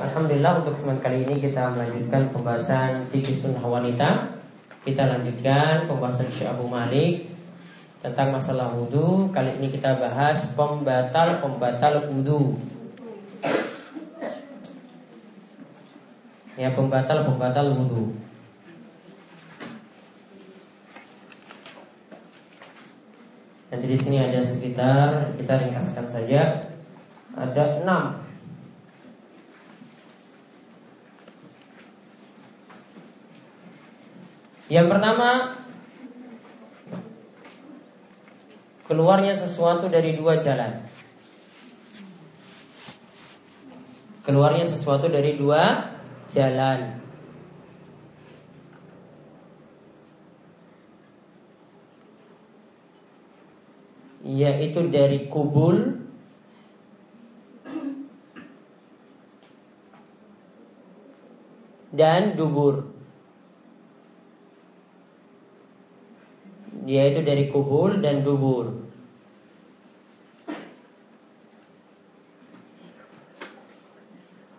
Alhamdulillah untuk kesempatan kali ini kita melanjutkan pembahasan fikih sunnah wanita. Kita lanjutkan pembahasan Syekh Abu Malik Tentang masalah wudhu Kali ini kita bahas pembatal-pembatal wudhu Ya, pembatal-pembatal wudhu Nanti di sini ada sekitar kita ringkaskan saja ada enam. Yang pertama keluarnya sesuatu dari dua jalan. Keluarnya sesuatu dari dua jalan. Yaitu dari kubul dan dubur. Yaitu dari kubul dan dubur.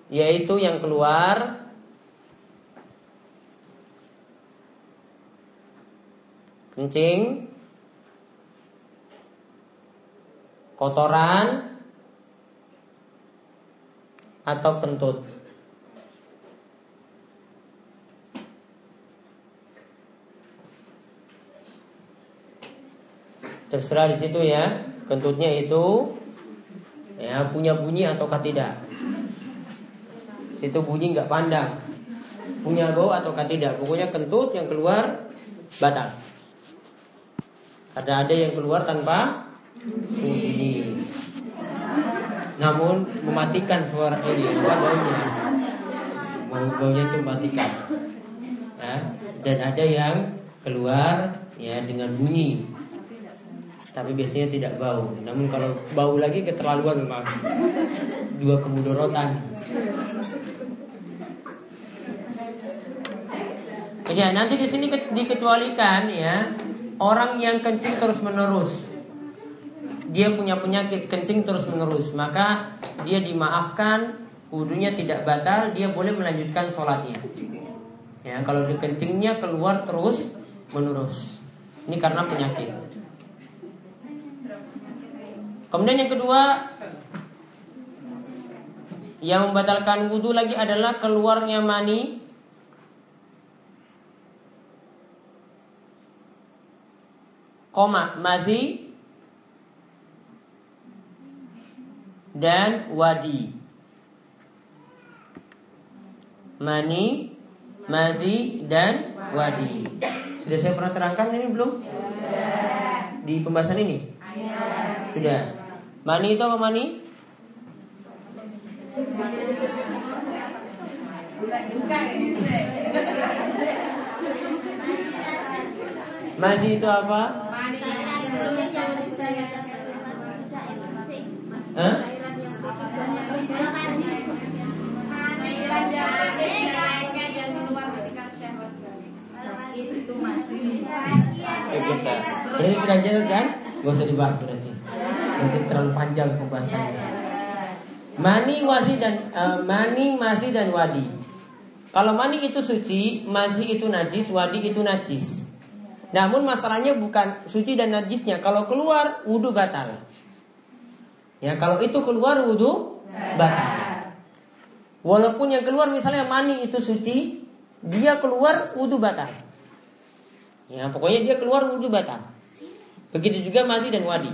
Yaitu yang keluar kencing kotoran atau kentut. Terserah di situ ya, kentutnya itu ya punya bunyi ataukah tidak. Situ bunyi nggak pandang, punya bau ataukah tidak. Pokoknya kentut yang keluar batal. Ada ada yang keluar tanpa bunyi. Namun mematikan suara ini baunya. Baunya itu mematikan. Ya, dan ada yang keluar ya dengan bunyi. Tapi biasanya tidak bau. Namun kalau bau lagi keterlaluan memang dua kemudorotan. Ya, nanti di sini dikecualikan ya orang yang kencing terus menerus dia punya penyakit kencing terus menerus maka dia dimaafkan wudhunya tidak batal dia boleh melanjutkan sholatnya. Ya kalau di kencingnya keluar terus menerus. Ini karena penyakit. Kemudian yang kedua yang membatalkan wudhu lagi adalah keluarnya mani. Koma masih dan wadi. Mani, mazi dan wadi. Sudah saya pernah terangkan ini belum? Di pembahasan ini? Sudah. Mani itu apa mani? Mazi itu apa? Hah? Eh, biasa. Berarti sudah jelas kan? Gak usah dibahas berarti. Nanti terlalu panjang pembahasannya. Mani, wadi dan uh, mani, mazi dan wadi. Kalau mani itu suci, mazi itu najis, wadi itu najis. Namun masalahnya bukan suci dan najisnya. Kalau keluar, wudhu batal. Ya kalau itu keluar wudhu batal. Walaupun yang keluar misalnya mani itu suci, dia keluar wudhu batal. Ya pokoknya dia keluar wudhu batal. Begitu juga masih dan wadi.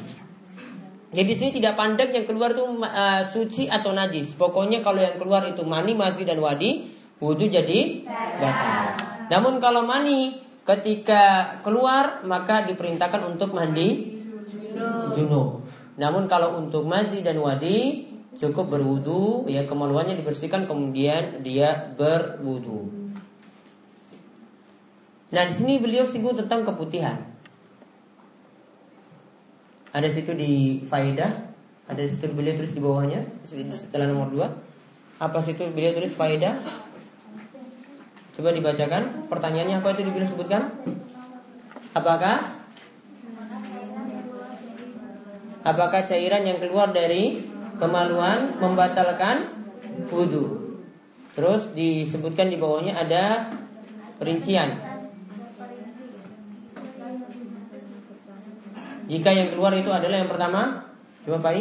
Jadi sini tidak pandang yang keluar itu uh, suci atau najis. Pokoknya kalau yang keluar itu mani, masih dan wadi, wudhu jadi batal. Namun kalau mani ketika keluar maka diperintahkan untuk mandi junub. Namun kalau untuk mazi dan wadi cukup berwudu, ya kemaluannya dibersihkan kemudian dia berwudu. Nah di sini beliau singgung tentang keputihan. Ada situ di faidah, ada situ beliau tulis di bawahnya setelah nomor 2 Apa situ beliau tulis faidah? Coba dibacakan. Pertanyaannya apa itu beliau sebutkan? Apakah? Apakah cairan yang keluar dari kemaluan membatalkan wudhu? Terus disebutkan di bawahnya ada rincian. Jika yang keluar itu adalah yang pertama, coba Pak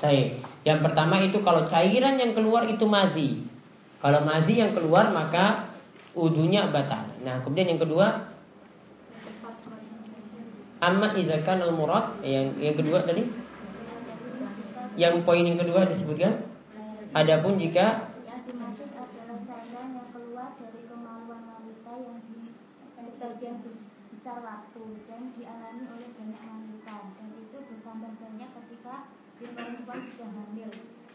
Baik. Yang pertama itu kalau cairan yang keluar itu mazi. Kalau mazi yang keluar maka udunya batal. Nah, kemudian yang kedua Amma izakan al murad yang yang kedua tadi yang poin yang kedua disebutkan adapun jika waktu dan dialami oleh banyak wanita dan itu bertambah banyak ketika perempuan sudah hamil.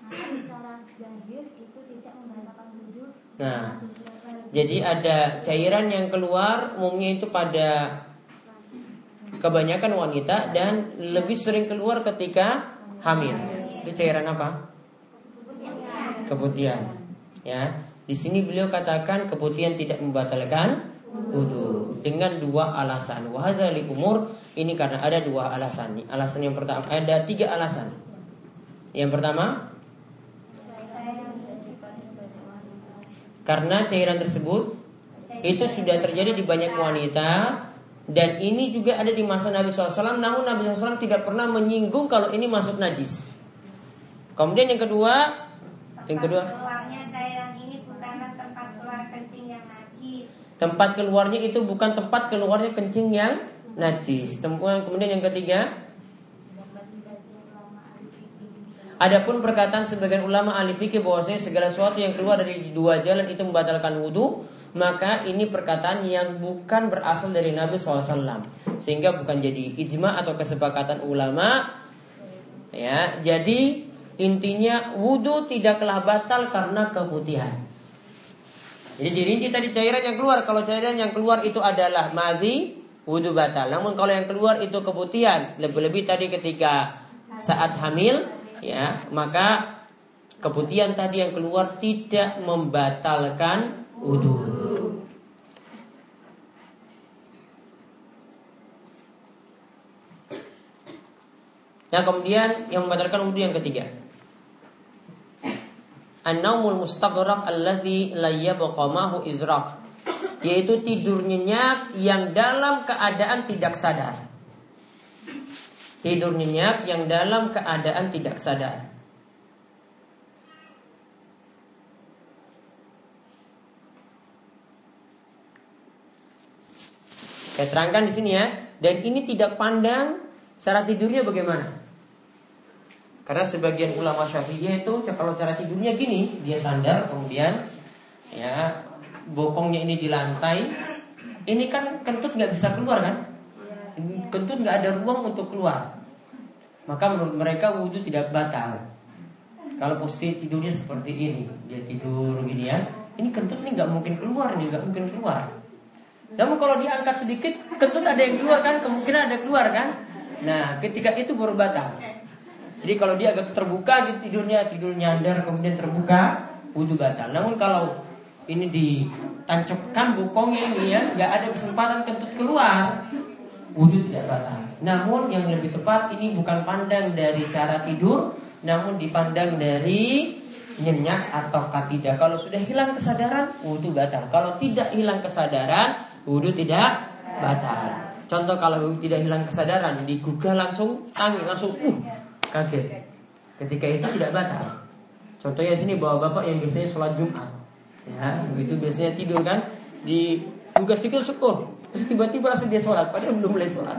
Maka secara zahir itu tidak membatalkan wudhu. Nah, jadi ada cairan yang keluar umumnya itu pada kebanyakan wanita dan lebih sering keluar ketika hamil. Itu cairan apa? Keputihan. Ya. Di sini beliau katakan keputihan tidak membatalkan wudhu dengan dua alasan. Wahazali umur ini karena ada dua alasan. Alasan yang pertama ada tiga alasan. Yang pertama? Karena cairan tersebut Itu sudah terjadi di banyak wanita Dan ini juga ada di masa Nabi SAW Namun Nabi SAW tidak pernah menyinggung Kalau ini masuk najis. Kemudian yang kedua Yang kedua? Tempat keluarnya itu bukan tempat keluarnya kencing yang najis. Kemudian yang ketiga, Adapun perkataan sebagian ulama ahli fikih bahwasanya segala sesuatu yang keluar dari dua jalan itu membatalkan wudhu, maka ini perkataan yang bukan berasal dari Nabi SAW, sehingga bukan jadi ijma atau kesepakatan ulama. Ya, jadi intinya wudhu tidaklah batal karena keputihan. Jadi dirinci tadi cairan yang keluar. Kalau cairan yang keluar itu adalah mazi, wudhu batal. Namun kalau yang keluar itu keputihan, lebih-lebih tadi ketika saat hamil, ya maka keputihan tadi yang keluar tidak membatalkan wudhu. Nah kemudian yang membatalkan wudhu yang ketiga An-naumul mustaghraq alladhi la idrak yaitu tidur nyenyak yang dalam keadaan tidak sadar. Tidur nyenyak yang dalam keadaan tidak sadar. Saya terangkan di sini ya. Dan ini tidak pandang cara tidurnya bagaimana. Karena sebagian ulama syafi'i itu kalau cara tidurnya gini, dia sandar kemudian ya bokongnya ini di lantai. Ini kan kentut nggak bisa keluar kan? Kentut nggak ada ruang untuk keluar maka menurut mereka wudhu tidak batal. Kalau posisi tidurnya seperti ini, dia tidur gini ya, ini kentut ini nggak mungkin keluar nih, nggak mungkin keluar. Namun kalau diangkat sedikit, kentut ada yang keluar kan, kemungkinan ada keluar kan. Nah, ketika itu baru batal. Jadi kalau dia agak terbuka gitu tidurnya, tidur nyandar kemudian terbuka, wudhu batal. Namun kalau ini ditancapkan bukongnya ini ya, nggak ada kesempatan kentut keluar, wudhu tidak batal. Namun yang lebih tepat ini bukan pandang dari cara tidur, namun dipandang dari nyenyak atau tidak. Kalau sudah hilang kesadaran, wudhu batal. Kalau tidak hilang kesadaran, wudhu tidak batal. Contoh kalau tidak hilang kesadaran, digugah langsung tangi, langsung uh kaget. Ketika itu tidak batal. Contohnya sini bawa bapak yang biasanya sholat Jumat, ya itu biasanya tidur kan di juga sedikit syukur Terus tiba-tiba langsung dia sholat Padahal belum mulai sholat.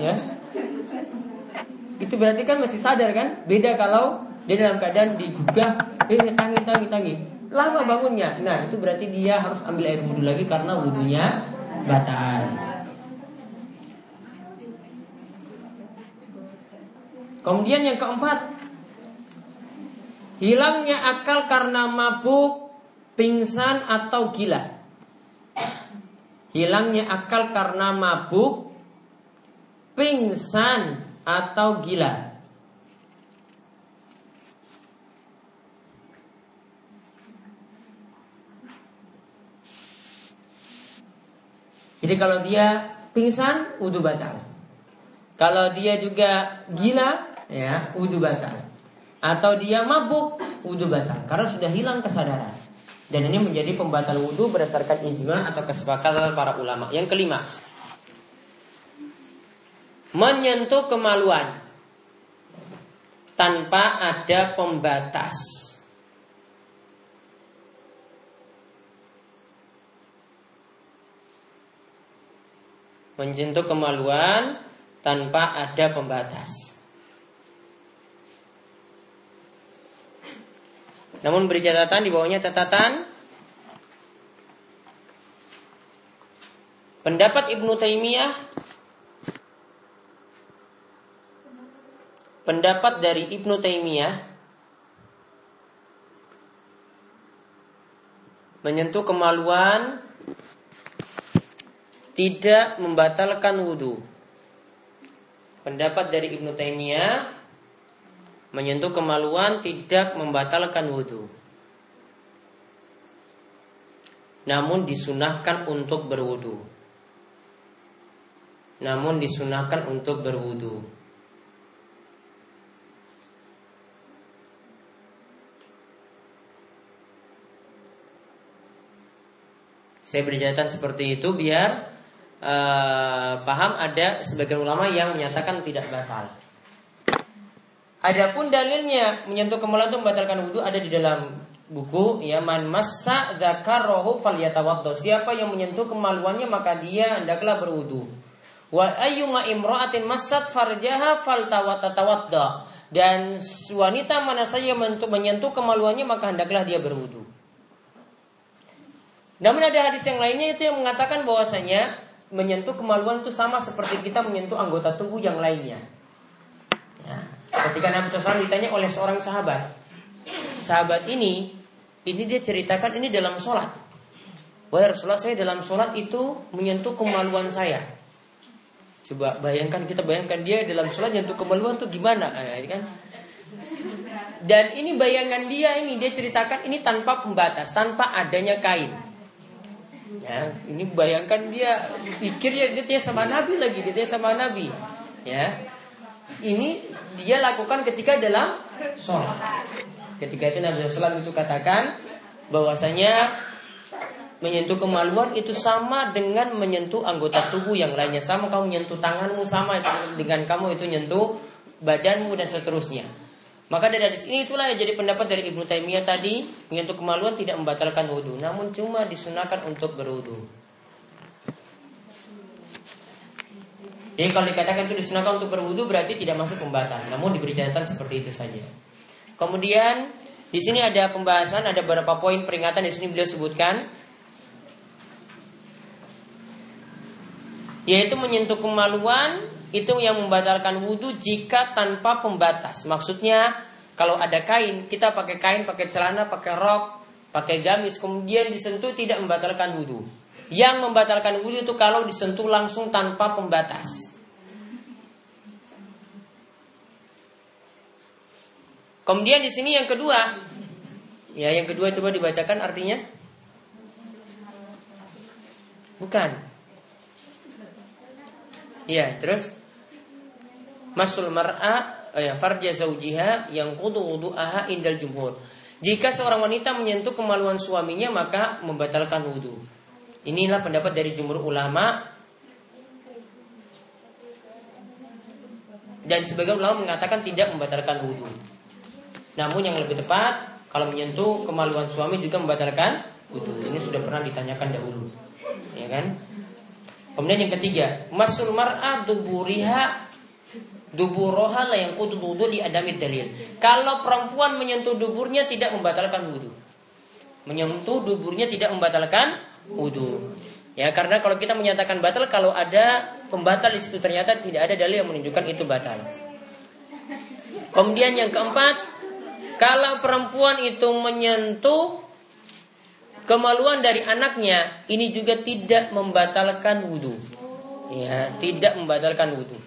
Ya. Itu berarti kan masih sadar kan? Beda kalau dia dalam keadaan digugah Eh tangi tangi tangi Lama bangunnya. Nah itu berarti dia harus ambil air wudhu lagi Karena wudhunya batal. Kemudian yang keempat Hilangnya akal karena mabuk, pingsan atau gila. Hilangnya akal karena mabuk, pingsan atau gila. Jadi kalau dia pingsan, wudhu batal. Kalau dia juga gila, ya wudhu batal. Atau dia mabuk, wudhu batal. Karena sudah hilang kesadaran. Dan ini menjadi pembatal wudhu berdasarkan ijma atau kesepakatan para ulama. Yang kelima, menyentuh kemaluan tanpa ada pembatas. menyentuh kemaluan tanpa ada pembatas. Namun beri catatan di bawahnya catatan. Pendapat Ibnu Taimiyah. Pendapat dari Ibnu Taimiyah. Menyentuh kemaluan. Tidak membatalkan wudhu. Pendapat dari Ibnu Taimiyah menyentuh kemaluan tidak membatalkan wudhu. Namun disunahkan untuk berwudhu. Namun disunahkan untuk berwudhu. Saya berjatan seperti itu biar uh, paham ada sebagian ulama yang menyatakan tidak batal. Adapun dalilnya menyentuh kemaluan itu membatalkan wudhu ada di dalam buku ya man massa dzakarahu falyatawaddo. Siapa yang menyentuh kemaluannya maka dia hendaklah berwudhu. Wa ayyuma imra'atin massat farjaha faltawatawadda. Dan wanita mana saja menyentuh kemaluannya maka hendaklah dia berwudhu. Namun ada hadis yang lainnya itu yang mengatakan bahwasanya menyentuh kemaluan itu sama seperti kita menyentuh anggota tubuh yang lainnya. Ya. Ketika Nabi SAW ditanya oleh seorang sahabat, sahabat ini, ini dia ceritakan ini dalam sholat. Wahai Rasulullah saya dalam sholat itu menyentuh kemaluan saya. Coba bayangkan kita bayangkan dia dalam sholat menyentuh kemaluan itu gimana? Ini kan? Dan ini bayangan dia ini dia ceritakan ini tanpa pembatas, tanpa adanya kain. Ya, ini bayangkan dia pikir ya dia sama Nabi lagi, dia sama Nabi. Ya. Ini dia lakukan ketika dalam sholat. Ketika itu Nabi SAW itu katakan bahwasanya menyentuh kemaluan itu sama dengan menyentuh anggota tubuh yang lainnya. Sama kamu menyentuh tanganmu sama dengan kamu itu menyentuh badanmu dan seterusnya. Maka dari hadis ini itulah yang jadi pendapat dari Ibnu Taimiyah tadi menyentuh kemaluan tidak membatalkan wudhu, namun cuma disunahkan untuk berwudhu. Jadi kalau dikatakan itu disunahkan untuk berwudhu berarti tidak masuk pembatal, namun diberi catatan seperti itu saja. Kemudian di sini ada pembahasan, ada beberapa poin peringatan di sini beliau sebutkan, yaitu menyentuh kemaluan itu yang membatalkan wudhu jika tanpa pembatas. Maksudnya kalau ada kain, kita pakai kain, pakai celana, pakai rok, pakai gamis, kemudian disentuh tidak membatalkan wudhu. Yang membatalkan wudhu itu kalau disentuh langsung tanpa pembatas. Kemudian di sini yang kedua, ya yang kedua coba dibacakan artinya. Bukan. Iya, terus masul mar'a ya farja zaujiha yang kudu wudu'aha indal jumhur. Jika seorang wanita menyentuh kemaluan suaminya maka membatalkan wudhu. Inilah pendapat dari jumhur ulama dan sebagian ulama mengatakan tidak membatalkan wudhu. Namun yang lebih tepat kalau menyentuh kemaluan suami juga membatalkan wudhu. Ini sudah pernah ditanyakan dahulu, ya kan? Kemudian yang ketiga, masul mar'a duburiha Duburoha yang kudu wudhu di adamid dalil. Kalau perempuan menyentuh duburnya tidak membatalkan wudhu. Menyentuh duburnya tidak membatalkan wudhu. Ya karena kalau kita menyatakan batal kalau ada pembatal di situ ternyata tidak ada dalil yang menunjukkan itu batal. Kemudian yang keempat Kalau perempuan itu menyentuh kemaluan dari anaknya, ini juga tidak membatalkan wudhu. Ya, tidak membatalkan wudhu.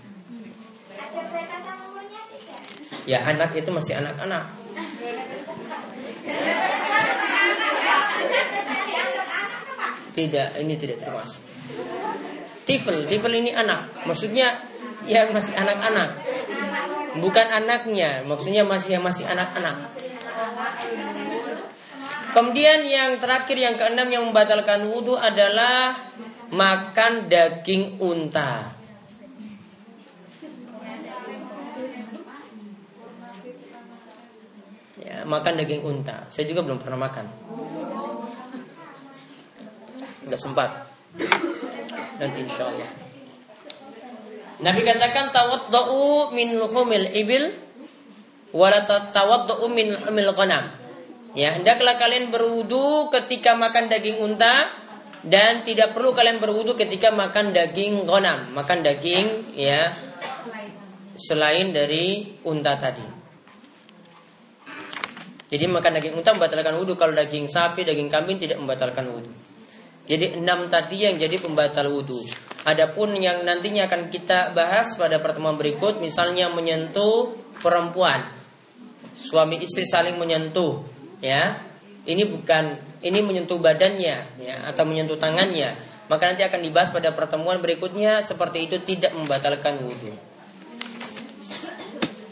Ya, anak itu masih anak-anak. Tidak, ini tidak termasuk. Tifel, tifel ini anak. Maksudnya yang masih anak-anak. Bukan anaknya, maksudnya masih masih anak-anak. Kemudian yang terakhir yang keenam yang membatalkan wudhu adalah makan daging unta. Ya, makan daging unta. Saya juga belum pernah makan. Enggak sempat. Nanti insya Allah. Nabi katakan tawaddu'u min luhumil ibil wala tawaddu'u min luhumil ghanam. Ya, hendaklah kalian berwudu ketika makan daging unta dan tidak perlu kalian berwudu ketika makan daging ghanam, makan daging ya selain dari unta tadi. Jadi makan daging unta membatalkan wudhu Kalau daging sapi, daging kambing tidak membatalkan wudhu jadi enam tadi yang jadi pembatal wudhu. Adapun yang nantinya akan kita bahas pada pertemuan berikut, misalnya menyentuh perempuan, suami istri saling menyentuh, ya. Ini bukan, ini menyentuh badannya, ya, atau menyentuh tangannya. Maka nanti akan dibahas pada pertemuan berikutnya seperti itu tidak membatalkan wudhu.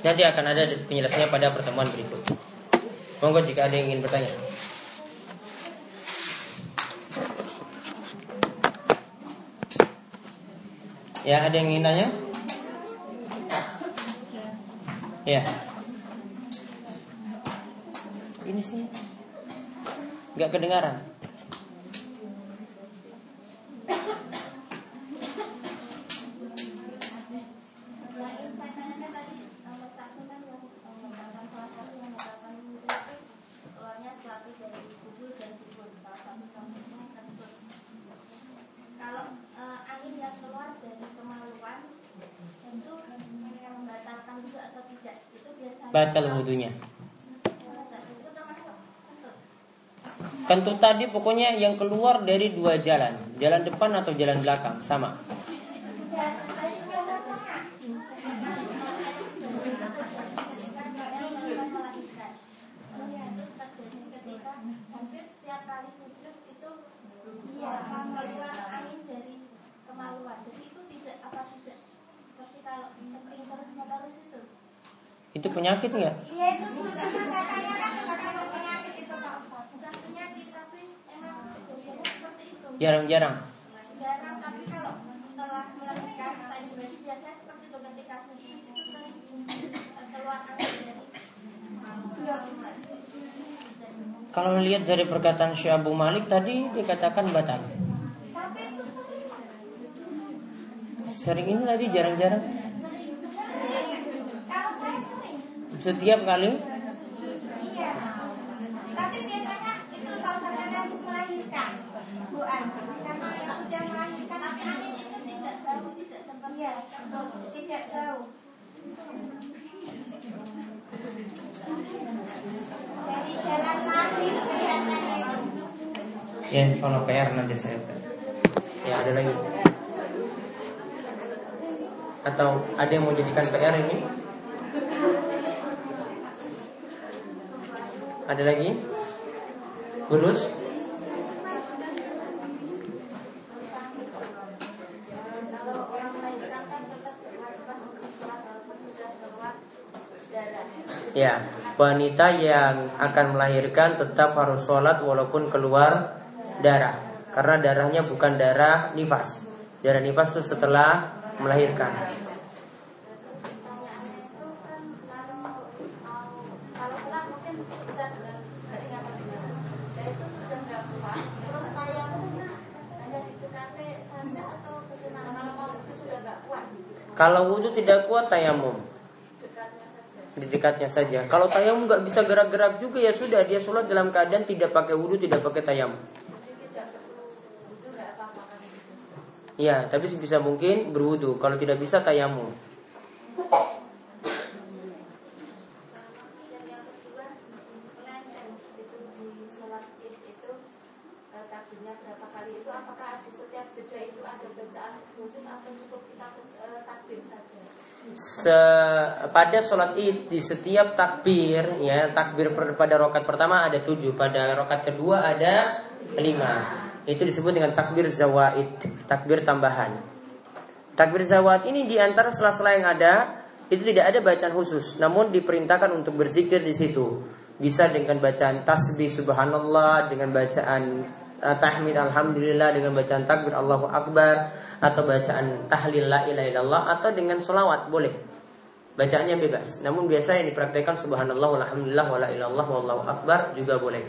Nanti akan ada penjelasannya pada pertemuan berikut. Monggo jika ada yang ingin bertanya. Ya, ada yang ingin tanya? Ya. Ini sih nggak kedengaran. Batal wudhunya. Kentut tadi pokoknya yang keluar dari dua jalan, jalan depan atau jalan belakang sama. Itu penyakit nggak? Itu seperti itu. Jarang-jarang. Jarang tapi kalau setelah melahirkan saya berarti biasanya seperti itu ketika itu sering keluar kalau lihat dari perkataan Syekh Abu Malik tadi dikatakan batal. Sering ini tadi jarang-jarang. Setiap kali? Iya. Tapi biasanya itu kalau habis melahirkan, bukan karena yang sudah melahirkan tapi angin itu tidak jauh, tidak sempat ya, tidak jauh. Dari jalan lahir biasanya itu. Ya, sono PR nanti saya. Ya, ada lagi. Atau ada yang mau jadikan PR ini? Ada lagi? Kurus? Ya, wanita yang akan melahirkan tetap harus sholat walaupun keluar darah. Karena darahnya bukan darah nifas. Darah nifas itu setelah melahirkan. Kalau wudhu tidak kuat tayamum. Di dekatnya saja. Kalau tayamum nggak bisa gerak-gerak juga ya sudah dia sholat dalam keadaan tidak pakai wudhu, tidak pakai tayamum. Ya, tapi sebisa mungkin berwudu. Kalau tidak bisa tayamum. Eh, itu apakah setiap jeda itu ada bacaan khusus atau cukup kita Se, pada sholat id di setiap takbir ya takbir pada rokat pertama ada tujuh pada rokat kedua ada lima. Itu disebut dengan takbir zawaid takbir tambahan. Takbir zawaid ini di antara sela-sela yang ada itu tidak ada bacaan khusus namun diperintahkan untuk berzikir di situ. Bisa dengan bacaan tasbih subhanallah dengan bacaan uh, tahmid alhamdulillah dengan bacaan takbir Allahu akbar atau bacaan tahlil la ilaha illallah atau dengan solawat boleh. Bacaannya bebas. Namun biasa yang dipraktekkan subhanallah walhamdulillah wala ilallah wallahu akbar juga boleh.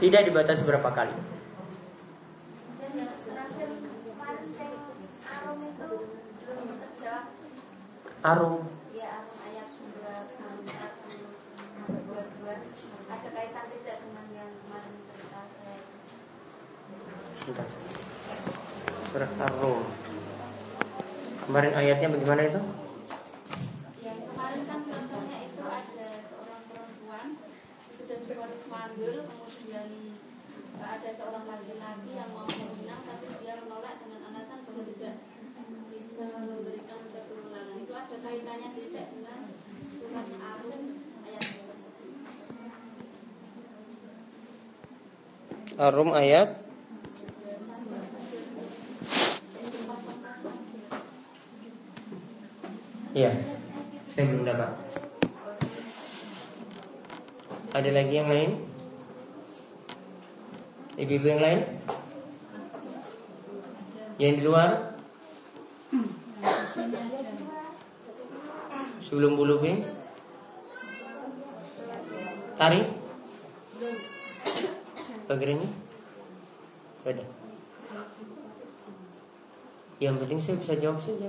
Tidak dibatasi berapa kali. Arum Surat Ar-Rum. Kemarin ayatnya bagaimana itu? Yang kemarin kan contohnya itu ada seorang perempuan sudah difonis mandul, kemudian ada seorang laki-laki yang mau meminang tapi dia menolak dengan alasan bahwa tidak bisa memberikan keturunan. Nah, itu ada kaitannya tidak dengan surat Ar-Rum ayat Ar-Rum ayat Iya, saya belum dapat. Ada lagi yang lain? Ibu-ibu yang lain? Yang di luar? Sebelum bulu ping? Tari? Bagian ini? Ada. Yang penting saya bisa jawab saja.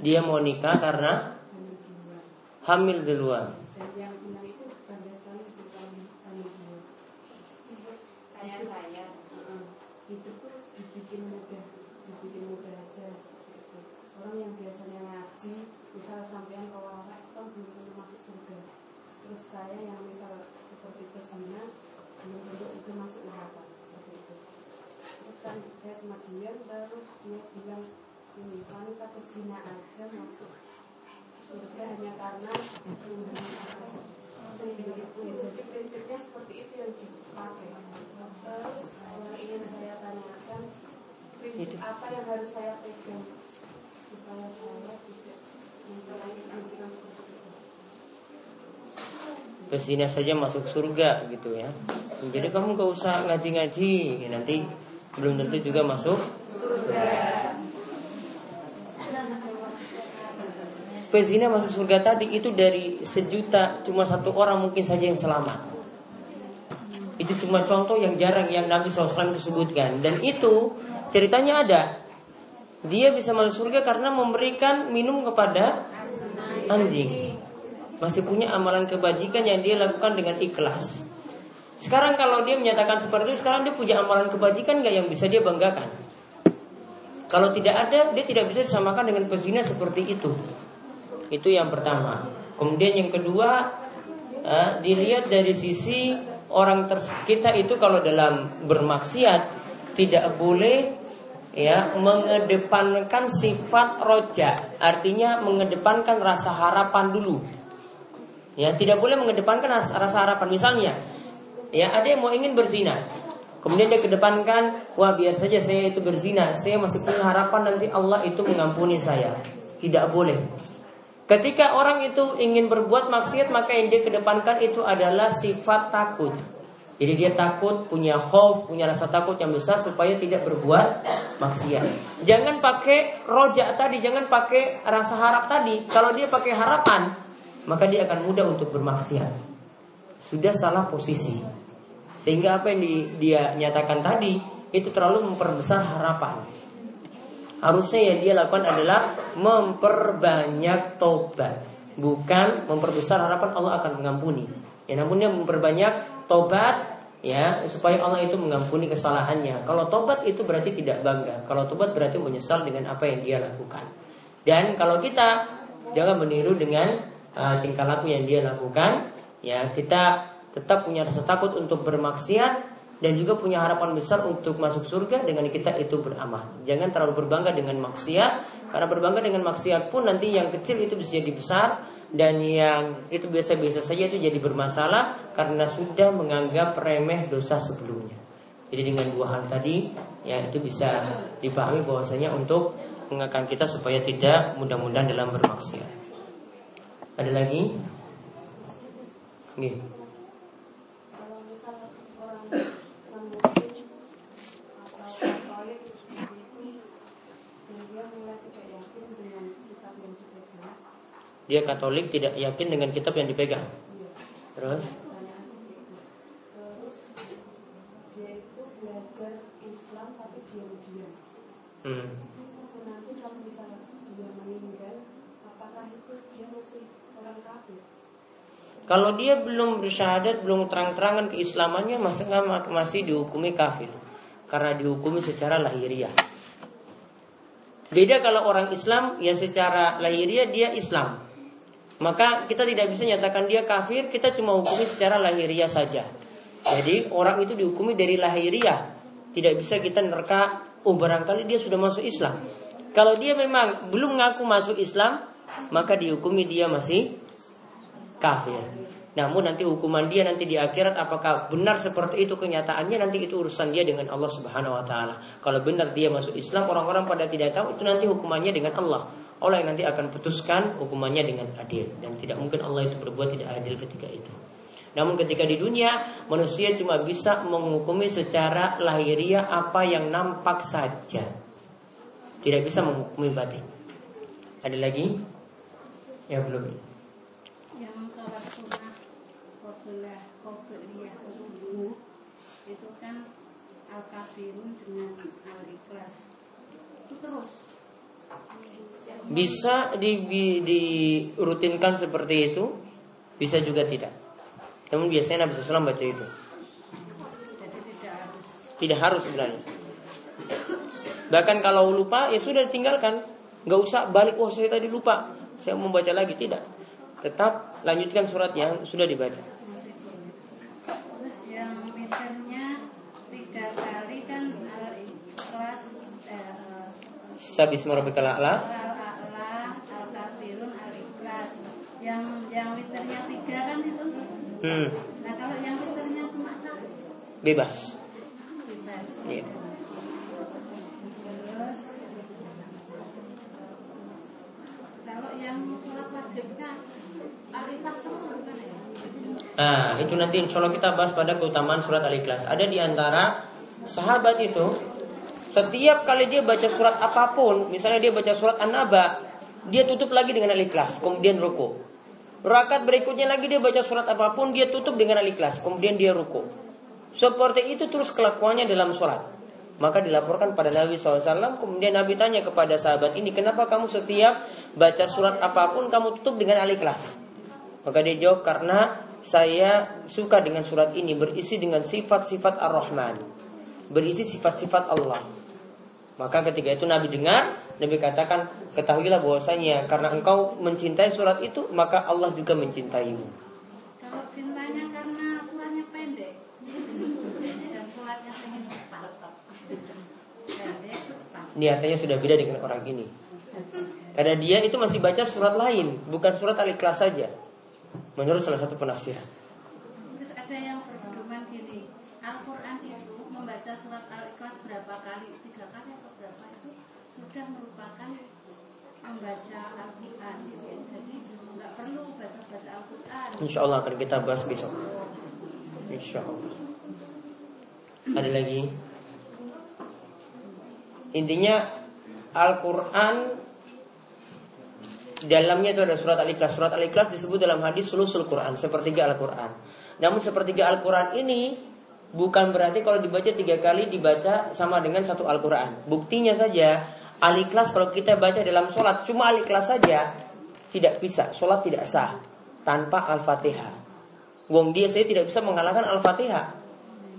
Dia mau nikah karena hamil di luar. orang yang biasanya ngaji misal sampean ke warak kan belum tentu masuk surga terus saya yang misal seperti ke sana belum tentu itu masuk neraka seperti itu. Terus kan saya cuma diam terus dia bilang ini wanita kesina aja masuk surga hanya karena jadi prinsipnya seperti itu yang dipakai. Terus yang ingin saya tanyakan prinsip apa yang harus saya pegang supaya saya tidak Ke sini saja masuk surga gitu ya. Jadi kamu gak usah ngaji-ngaji, nanti belum tentu juga masuk surga. masuk surga tadi itu dari sejuta cuma satu orang mungkin saja yang selamat. Itu cuma contoh yang jarang yang Nabi SAW disebutkan dan itu ceritanya ada. Dia bisa masuk surga karena memberikan minum kepada anjing. Masih punya amalan kebajikan yang dia lakukan dengan ikhlas. Sekarang kalau dia menyatakan seperti itu, sekarang dia punya amalan kebajikan nggak yang bisa dia banggakan? Kalau tidak ada, dia tidak bisa disamakan dengan pezina seperti itu. Itu yang pertama. Kemudian yang kedua uh, dilihat dari sisi orang kita itu kalau dalam bermaksiat tidak boleh ya mengedepankan sifat roja artinya mengedepankan rasa harapan dulu ya tidak boleh mengedepankan rasa harapan misalnya ya ada yang mau ingin berzina kemudian dia kedepankan wah biar saja saya itu berzina saya masih punya harapan nanti Allah itu mengampuni saya tidak boleh Ketika orang itu ingin berbuat maksiat maka yang dia kedepankan itu adalah sifat takut. Jadi dia takut, punya hope, punya rasa takut yang besar supaya tidak berbuat maksiat. Jangan pakai rojak tadi, jangan pakai rasa harap tadi. Kalau dia pakai harapan, maka dia akan mudah untuk bermaksiat. Sudah salah posisi. Sehingga apa yang di, dia nyatakan tadi itu terlalu memperbesar harapan. Harusnya yang dia lakukan adalah memperbanyak tobat, bukan memperbesar harapan Allah akan mengampuni. Ya namun dia memperbanyak tobat ya supaya Allah itu mengampuni kesalahannya. Kalau tobat itu berarti tidak bangga. Kalau tobat berarti menyesal dengan apa yang dia lakukan. Dan kalau kita jangan meniru dengan uh, tingkah laku yang dia lakukan, ya kita tetap punya rasa takut untuk bermaksiat dan juga punya harapan besar untuk masuk surga dengan kita itu beramal. Jangan terlalu berbangga dengan maksiat karena berbangga dengan maksiat pun nanti yang kecil itu bisa jadi besar dan yang itu biasa-biasa saja itu jadi bermasalah karena sudah menganggap remeh dosa sebelumnya. Jadi dengan dua hal tadi ya itu bisa dipahami bahwasanya untuk mengakan kita supaya tidak mudah-mudahan dalam bermaksiat. Ada lagi? Dia Katolik tidak yakin dengan kitab yang dipegang. Terus? Hmm. Nanti kalau misalnya dia meninggal, apakah itu dia masih orang kafir? Kalau dia belum bersyahadat, belum terang-terangan keislamannya, masih masih dihukumi kafir karena dihukumi secara lahiriah. Beda kalau orang Islam ya secara lahiriah dia Islam, maka kita tidak bisa nyatakan dia kafir, kita cuma hukumi secara lahiriah saja. Jadi orang itu dihukumi dari lahiriah, tidak bisa kita nerka, oh barangkali dia sudah masuk Islam. Kalau dia memang belum mengaku masuk Islam, maka dihukumi dia masih kafir. Namun nanti hukuman dia nanti di akhirat apakah benar seperti itu kenyataannya nanti itu urusan dia dengan Allah Subhanahu wa taala. Kalau benar dia masuk Islam orang-orang pada tidak tahu itu nanti hukumannya dengan Allah. Allah yang nanti akan putuskan hukumannya dengan adil dan tidak mungkin Allah itu berbuat tidak adil ketika itu. Namun ketika di dunia manusia cuma bisa menghukumi secara lahiriah apa yang nampak saja. Tidak bisa menghukumi batin. Ada lagi? Ya belum. Yang sholat sunnah Qobelah Qobeliyah subuh Itu kan Itu terus Bisa di, di, dirutinkan seperti itu, bisa juga tidak. Namun biasanya Nabi SAW baca itu. Jadi tidak harus Tidak harus sebenarnya. Bahkan kalau lupa ya sudah ditinggalkan. Nggak usah balik, oh saya tadi lupa. Saya mau baca lagi, tidak. Tetap lanjutkan surat yang sudah dibaca. Terus yang witirnya tiga kali kan Al-Ikhlas eh, Sabisma rabbikal a'la. Al-A'la, Al-Kafirun, Al-Ikhlas Yang yang witirnya tiga kan itu Hmm, Nah kalau yang witirnya cuma satu bebas. Bebas Iya. Terus Kalau yang sholat wajibnya Al-Ikhlas terus bukan ya? Nah, itu nanti insya Allah kita bahas pada keutamaan surat Al-Ikhlas. Ada di antara sahabat itu, setiap kali dia baca surat apa pun, misalnya dia baca surat An-Naba, dia tutup lagi dengan Al-Ikhlas, kemudian ruku. Rakaat berikutnya lagi dia baca surat apa pun, dia tutup dengan Al-Ikhlas, kemudian dia ruku. Seperti itu terus kelakuannya dalam sholat. Maka dilaporkan pada Nabi SAW, kemudian Nabi tanya kepada sahabat ini, kenapa kamu setiap baca surat apa pun kamu tutup dengan Al-Ikhlas? Maka dia jawab karena saya suka dengan surat ini berisi dengan sifat-sifat Ar-Rahman. Berisi sifat-sifat Allah. Maka ketika itu Nabi dengar, Nabi katakan, ketahuilah bahwasanya karena engkau mencintai surat itu, maka Allah juga mencintaimu. Kalau cintanya karena suratnya pendek Dan suratnya pengen cepat Niatnya sudah beda dengan orang ini. Karena dia itu masih baca surat lain, bukan surat Al-Ikhlas saja. Menurut salah satu penafsiran. Terus ada yang berpedoman gini Al-Quran itu membaca surat Al-Ikhlas berapa kali Tiga kali atau berapa itu Sudah merupakan membaca Al-Quran Jadi nggak perlu baca-baca Al-Quran Insya Allah akan kita bahas besok. Insya Allah. Ada lagi? Intinya Al-Quran dalamnya itu ada surat Al-Ikhlas. Surat Al-Ikhlas disebut dalam hadis sulusul Quran, sepertiga Al-Quran. Namun sepertiga Al-Quran ini bukan berarti kalau dibaca tiga kali dibaca sama dengan satu Al-Quran. Buktinya saja Al-Ikhlas kalau kita baca dalam sholat cuma Al-Ikhlas saja tidak bisa, sholat tidak sah tanpa Al-Fatihah. Wong dia saya tidak bisa mengalahkan Al-Fatihah.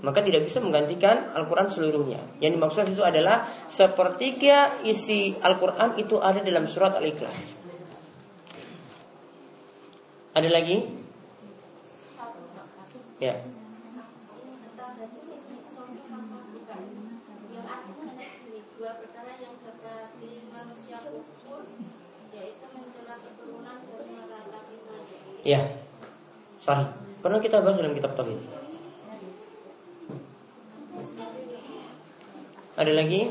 maka tidak bisa menggantikan Al-Quran seluruhnya. Yang dimaksud itu adalah sepertiga isi Al-Quran itu ada dalam surat Al-Ikhlas. Ada lagi? Ya. Ya, sahih. Pernah kita bahas dalam kitab Tauhid. Ada lagi?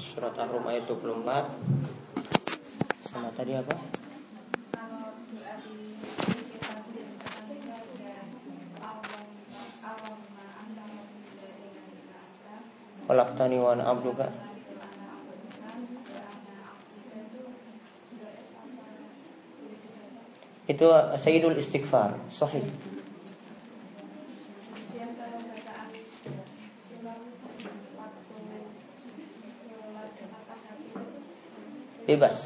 Surat Ar-Rum ayat 24 Sama tadi apa? Walaktani wa abduka Itu Sayyidul Istighfar. Sahih. Bebas.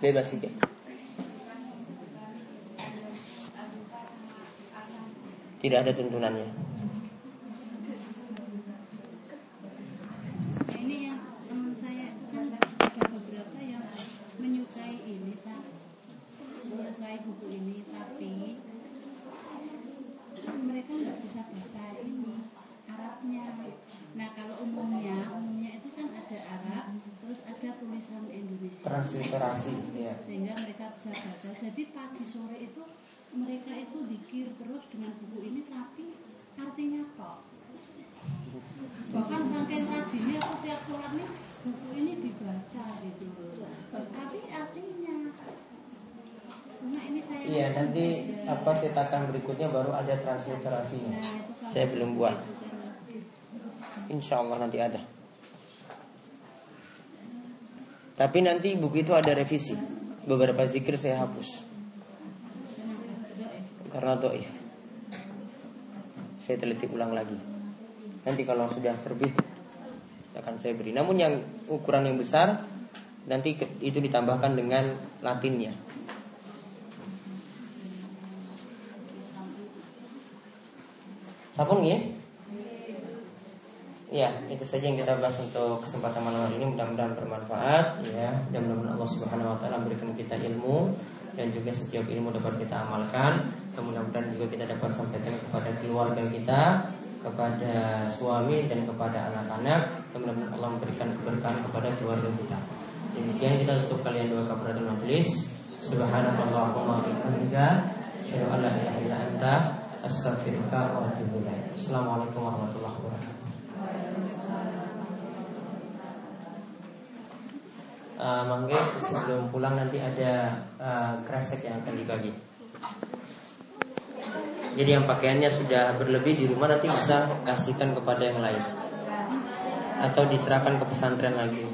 Bebas saja Tidak ada tuntunannya transliterasi ya. sehingga mereka bisa baca jadi pagi sore itu mereka itu dikir terus dengan buku ini tapi artinya kok bahkan saking rajinnya aku tiap sholat nih buku ini dibaca gitu tapi artinya Nah, ini saya iya nanti apa cetakan berikutnya baru ada transliterasinya. Nah, saya belum buat. Insya Allah nanti ada. Tapi nanti buku itu ada revisi. Beberapa zikir saya hapus. Karena doif. Saya teliti ulang lagi. Nanti kalau sudah terbit akan saya beri. Namun yang ukuran yang besar nanti itu ditambahkan dengan latinnya. Sapun ya? Ya, itu saja yang kita bahas untuk kesempatan malam hari ini. Mudah-mudahan bermanfaat, ya. Dan mudah-mudahan Allah Subhanahu Wa Taala memberikan kita ilmu dan juga setiap ilmu dapat kita amalkan. Dan mudah-mudahan juga kita dapat sampaikan kepada keluarga kita, kepada suami dan kepada anak-anak. Dan mudah-mudahan Allah memberikan keberkahan kepada keluarga kita. Demikian kita tutup kalian dua kafarat majelis. Subhanallahumma wa bihamdika. Assalamualaikum warahmatullahi wabarakatuh. Uh, mangge sebelum pulang nanti ada uh, kresek yang akan dibagi. Jadi yang pakaiannya sudah berlebih di rumah nanti bisa kasihkan kepada yang lain atau diserahkan ke pesantren lagi.